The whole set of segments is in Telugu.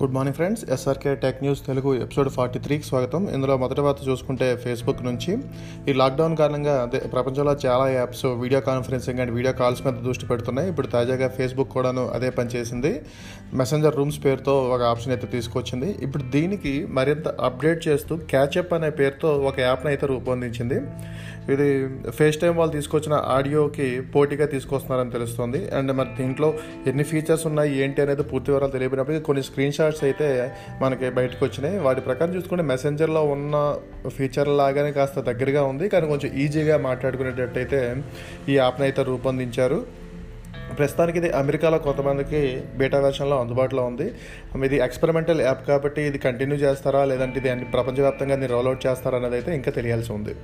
Good morning friends SRK tech news Telugu episode forty త్రీకి స్వాగతం. ఇందులో మొదటి వార్త చూసుకుంటే ఫేస్బుక్ నుంచి. ఈ లాక్డౌన్ కారణంగా అదే ప్రపంచంలో చాలా apps video conferencing and video calls మీద దృష్టి పెడుతున్నాయి. ఇప్పుడు తాజాగా ఫేస్బుక్ కూడాను అదే పనిచేసింది మెసెంజర్ రూమ్స్ పేరుతో ఒక ఆప్షన్ అయితే తీసుకొచ్చింది. ఇప్పుడు దీనికి మరింత అప్డేట్ చేస్తూ క్యాచప్ అనే పేరుతో ఒక యాప్ని అయితే రూపొందించింది. ఇది ఫేస్ టైం వాళ్ళు తీసుకొచ్చిన ఆడియోకి పోటీగా తీసుకొస్తున్నారని తెలుస్తుంది. అండ్ మరి దీంట్లో ఎన్ని ఫీచర్స్ ఉన్నాయి ఏంటి అనేది పూర్తి వివరాలు తెలియనప్పటికీ కొన్ని స్క్రీన్ చార్ట్స్ అయితే మనకి బయటకు వచ్చినాయి. వాటి ప్రకారం చూసుకుంటే మెసెంజర్లో ఉన్న ఫీచర్ లాగానే కాస్త దగ్గరగా ఉంది. కానీ కొంచెం ఈజీగా మాట్లాడుకునేటట్టయితే ఈ యాప్ని అయితే రూపొందించారు. ప్రస్తుతానికి ఇది అమెరికాలో కొంతమందికి బీటా వెర్షన్లో అందుబాటులో ఉంది. ఇది ఎక్స్పెరిమెంటల్ యాప్ కాబట్టి ఇది కంటిన్యూ చేస్తారా? లేదంటే ఇది అన్ని ప్రపంచవ్యాప్తంగా దీన్ని రోల్అవుట్ చేస్తారా అనేది అయితే ఇంకా తెలియాల్సి ఉంది.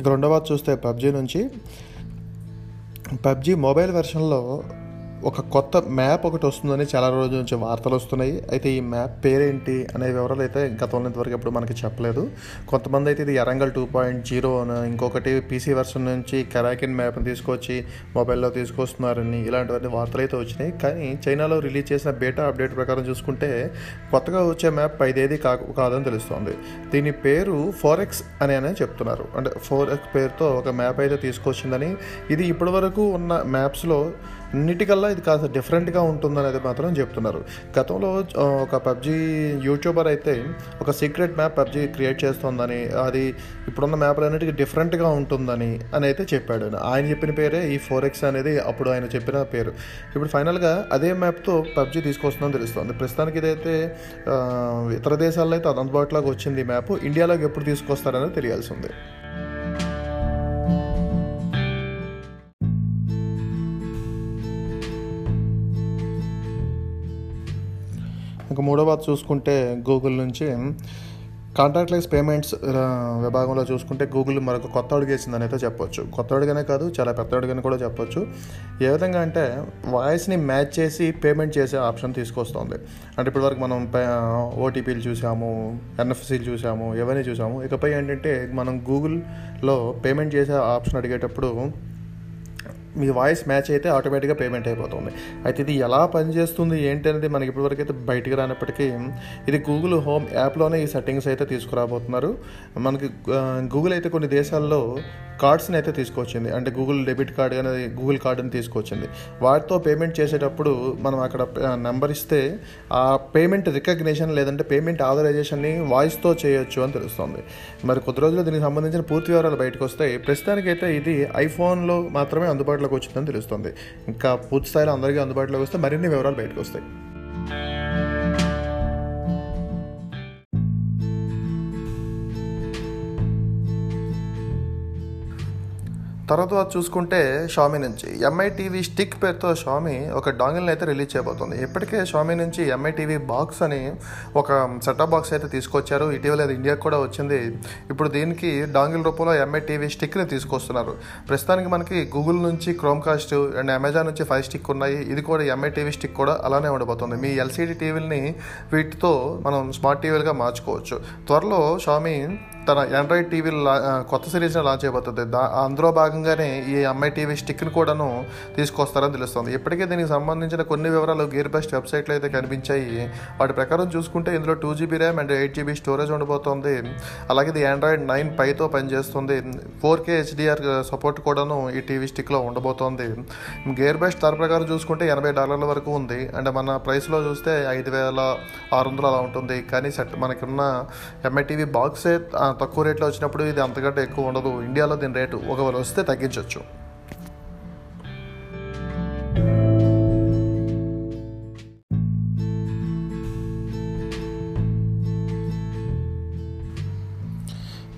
ఇక రెండవ చూస్తే పబ్జీ నుంచి. పబ్జీ మొబైల్ వెర్షన్లో ఒక కొత్త మ్యాప్ ఒకటి వస్తుందని చాలా రోజుల నుంచి వార్తలు వస్తున్నాయి. అయితే ఈ మ్యాప్ పేరేంటి అనే వివరాలు అయితే గతంలో ఇంతవరకు ఎప్పుడు మనకి చెప్పలేదు. కొంతమంది అయితే ఇది ఎరంగల్ టూ పాయింట్ జీరో అని ఇంకొకటి పీసీ వెర్షన్ నుంచి కెరాకిన్ మ్యాప్ని తీసుకొచ్చి మొబైల్లో తీసుకొస్తున్నారని ఇలాంటివన్నీ వార్తలు అయితే వచ్చినాయి. కానీ చైనాలో రిలీజ్ చేసిన బేటా అప్డేట్ ప్రకారం చూసుకుంటే కొత్తగా వచ్చే మ్యాప్ ఐదేది కాకు కాదని తెలుస్తోంది. దీని పేరు ఫోరెక్స్ అని అని చెప్తున్నారు. అంటే ఫోరెక్స్ పేరుతో ఒక మ్యాప్ అయితే తీసుకొచ్చిందని. ఇది ఇప్పటివరకు ఉన్న మ్యాప్స్లో అన్నిటికల్లా ఇది కాస్త డిఫరెంట్గా ఉంటుందనేది మాత్రం చెప్తున్నారు. గతంలో ఒక పబ్జీ యూట్యూబర్ అయితే ఒక సీక్రెట్ మ్యాప్ పబ్జీ క్రియేట్ చేస్తోందని అది ఇప్పుడున్న మ్యాప్లన్నిటికీ డిఫరెంట్గా ఉంటుందని అని అయితే చెప్పాడు. ఆయన. చెప్పిన పేరే ఈ ఫోర్ ఎక్స్ అనేది అప్పుడు ఆయన చెప్పిన పేరు. ఇప్పుడు ఫైనల్గా అదే మ్యాప్తో పబ్జీ తీసుకొస్తుందని తెలుస్తుంది. ప్రస్తుతానికి ఇదైతే ఇతర దేశాల్లో అయితే అందుబాటులోకి వచ్చింది ఈ మ్యాప్. ఇండియాలోకి ఎప్పుడు తీసుకొస్తారనేది తెలియాల్సి ఉంది. ఇంకా చూసుకుంటే గూగుల్ నుంచి కాంటాక్ట్లెస్ పేమెంట్స్ విభాగంలో చూసుకుంటే గూగుల్ మరొక కొత్త అడుగేసిందని అయితే చెప్పొచ్చు. కొత్త అడుగనే కాదు చాలా పెద్ద అడుగని కూడా చెప్పొచ్చు. ఏ విధంగా అంటే వాయిస్ని మ్యాచ్ చేసి పేమెంట్ చేసే ఆప్షన్ తీసుకొస్తుంది. అంటే ఇప్పటివరకు మనం ఓటీపీలు చూసాము ఎన్ఎఫ్సీలు చూసాము ఇవన్నీ చూసాము. ఇకపై ఏంటంటే మనం గూగుల్లో పేమెంట్ చేసే ఆప్షన్ అడిగేటప్పుడు మీ వాయిస్ మ్యాచ్ అయితే ఆటోమేటిక్గా పేమెంట్ అయిపోతుంది. అయితే ఇది ఎలా పనిచేస్తుంది ఏంటి అనేది మనకి ఇప్పటివరకు అయితే బయటకు రానప్పటికీ ఇది గూగుల్ హోమ్ యాప్లోనే ఈ సెట్టింగ్స్ అయితే తీసుకురాబోతున్నారు. మనకి గూగుల్ అయితే కొన్ని దేశాల్లో కార్డ్స్ని అయితే తీసుకొచ్చింది. అంటే గూగుల్ డెబిట్ కార్డ్ అనేది గూగుల్ కార్డుని తీసుకొచ్చింది. వాటితో పేమెంట్ చేసేటప్పుడు మనం అక్కడ నెంబర్ ఇస్తే ఆ పేమెంట్ రికగ్నిషన్ లేదంటే పేమెంట్ ఆథరైజేషన్ని వాయిస్తో చేయొచ్చు అని తెలుస్తుంది. మరి కొద్ది రోజుల్లో దీనికి సంబంధించిన పూర్తి వివరాలు బయటకు వస్తాయి ప్రస్తుతానికైతే ఇది ఐఫోన్లో మాత్రమే అందుబాటులో అందుబాటులోకి వచ్చిందని తెలుస్తుంది. ఇంకా పూర్తి స్థాయిలో అందరికీ అందుబాటులోకి వస్తే మరిన్ని వివరాలు బయటకు వస్తాయి. తర్వాత చూసుకుంటే షామీ నుంచి. ఎంఐ టీవీ స్టిక్ పేరుతో షామీ ఒక డాంగిల్ని అయితే రిలీజ్ చేయబోతుంది. ఇప్పటికే షామీ నుంచి ఎంఐ టీవీ బాక్స్ అని ఒక సెటప్ బాక్స్ అయితే తీసుకొచ్చారు. ఇటీవల అది ఇండియాకు కూడా వచ్చింది. ఇప్పుడు దీనికి డాంగిల్ రూపంలో ఎంఐ టీవీ స్టిక్ని తీసుకొస్తున్నారు. ప్రస్తుతానికి మనకి గూగుల్ నుంచి క్రోమ్ కాస్ట్ అండ్ అమెజాన్ నుంచి ఫైవ్ స్టిక్ ఉన్నాయి. ఇది కూడా ఎంఐ టీవీ స్టిక్ కూడా అలానే ఉండబోతుంది. మీ ఎల్సీడీ టీవీలని వీటితో మనం స్మార్ట్ టీవీలుగా మార్చుకోవచ్చు. త్వరలో షామీ తన ఆండ్రాయిడ్ టీవీ కొత్త సిరీస్ని లాంచ్ చేయబోతుంది. దా అందులో భాగంగానే ఈ అమ్మాయి టీవీ స్టిక్ని కూడాను తీసుకొస్తారని తెలుస్తుంది. ఇప్పటికే దీనికి సంబంధించిన కొన్ని వివరాలు గేర్ బెస్ట్ వెబ్సైట్లో అయితే కనిపించాయి. వాటి ప్రకారం చూసుకుంటే ఇందులో two GB RAM and eight GB storage ఉండబోతోంది. అలాగే ఇది ఆండ్రాయిడ్ నైన్ పైతో పనిచేస్తుంది. ఫోర్ కే హెచ్డిఆర్ సపోర్ట్ కూడాను ఈ టీవీ స్టిక్లో ఉండబోతోంది. గేర్ బెస్ట్ ధర ప్రకారం చూసుకుంటే ఎనభై డాలర్ల వరకు ఉంది. అండ్ మన ప్రైస్లో చూస్తే ఐదు వేల ఆరు వందలు అలా ఉంటుంది. కానీ సెట్ మనకున్న ఎంఐ టీవీ బాక్సే తక్కువ రేట్లో వచ్చినప్పుడు ఇది అంతకంటే ఎక్కువ ఉండదు. ఇండియాలో దీని రేటు ఒకవేళ వస్తే తగ్గించవచ్చు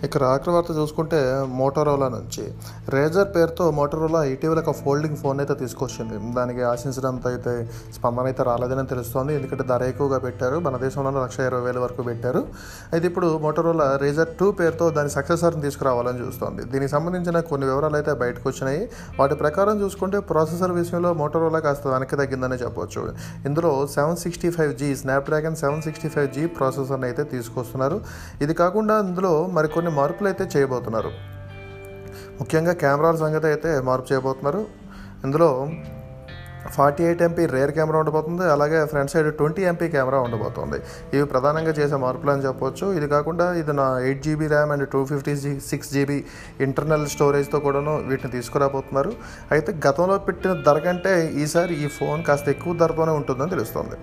ఇక ఆఖరి వార్త చూసుకుంటే మోటోరోలా నుంచి. రేజర్ పేరుతో మోటోరోలా ఇటీవల ఒక ఫోల్డింగ్ ఫోన్ అయితే తీసుకొచ్చింది. దానికి ఆశించినంత అయితే స్పందన అయితే రాలేదని తెలుస్తోంది. ఎందుకంటే ధర ఎక్కువగా పెట్టారు. మన దేశంలో లక్ష ఇరవై వేల వరకు పెట్టారు. అయితే ఇప్పుడు మోటోరోలా రేజర్ టూ పేరుతో దాని సక్సెసర్ని తీసుకురావాలని చూస్తోంది. దీనికి సంబంధించిన కొన్ని వివరాలు అయితే బయటకు వచ్చినాయి. వాటి ప్రకారం చూసుకుంటే ప్రాసెసర్ విషయంలో మోటోరోలా కాస్త వెనక్కి తగ్గిందని చెప్పవచ్చు ఇందులో seven sixty five G Snapdragon seven sixty five G ప్రాసెసర్ని అయితే తీసుకొస్తున్నారు. ఇది కాకుండా ఇందులో మరికొన్ని మార్పులు అయితే చేయబోతున్నారు. ముఖ్యంగా కెమెరాల సంగతి అయితే మార్పు చేయబోతున్నారు. ఇందులో forty eight MP rear camera ఉండబోతుంది. అలాగే front side twenty MP camera ఉండబోతుంది. ఇవి ప్రధానంగా చేసే మార్పులు అని చెప్పొచ్చు. ఇది కాకుండా ఇది నా eight GB RAM and two fifty six GB internal స్టోరేజ్తో కూడాను వీటిని తీసుకురాబోతున్నారు. అయితే గతంలో పెట్టిన ధర కంటే ఈసారి ఈ ఫోన్ కాస్త ఎక్కువ ధరతోనే ఉంటుందని తెలుస్తుంది.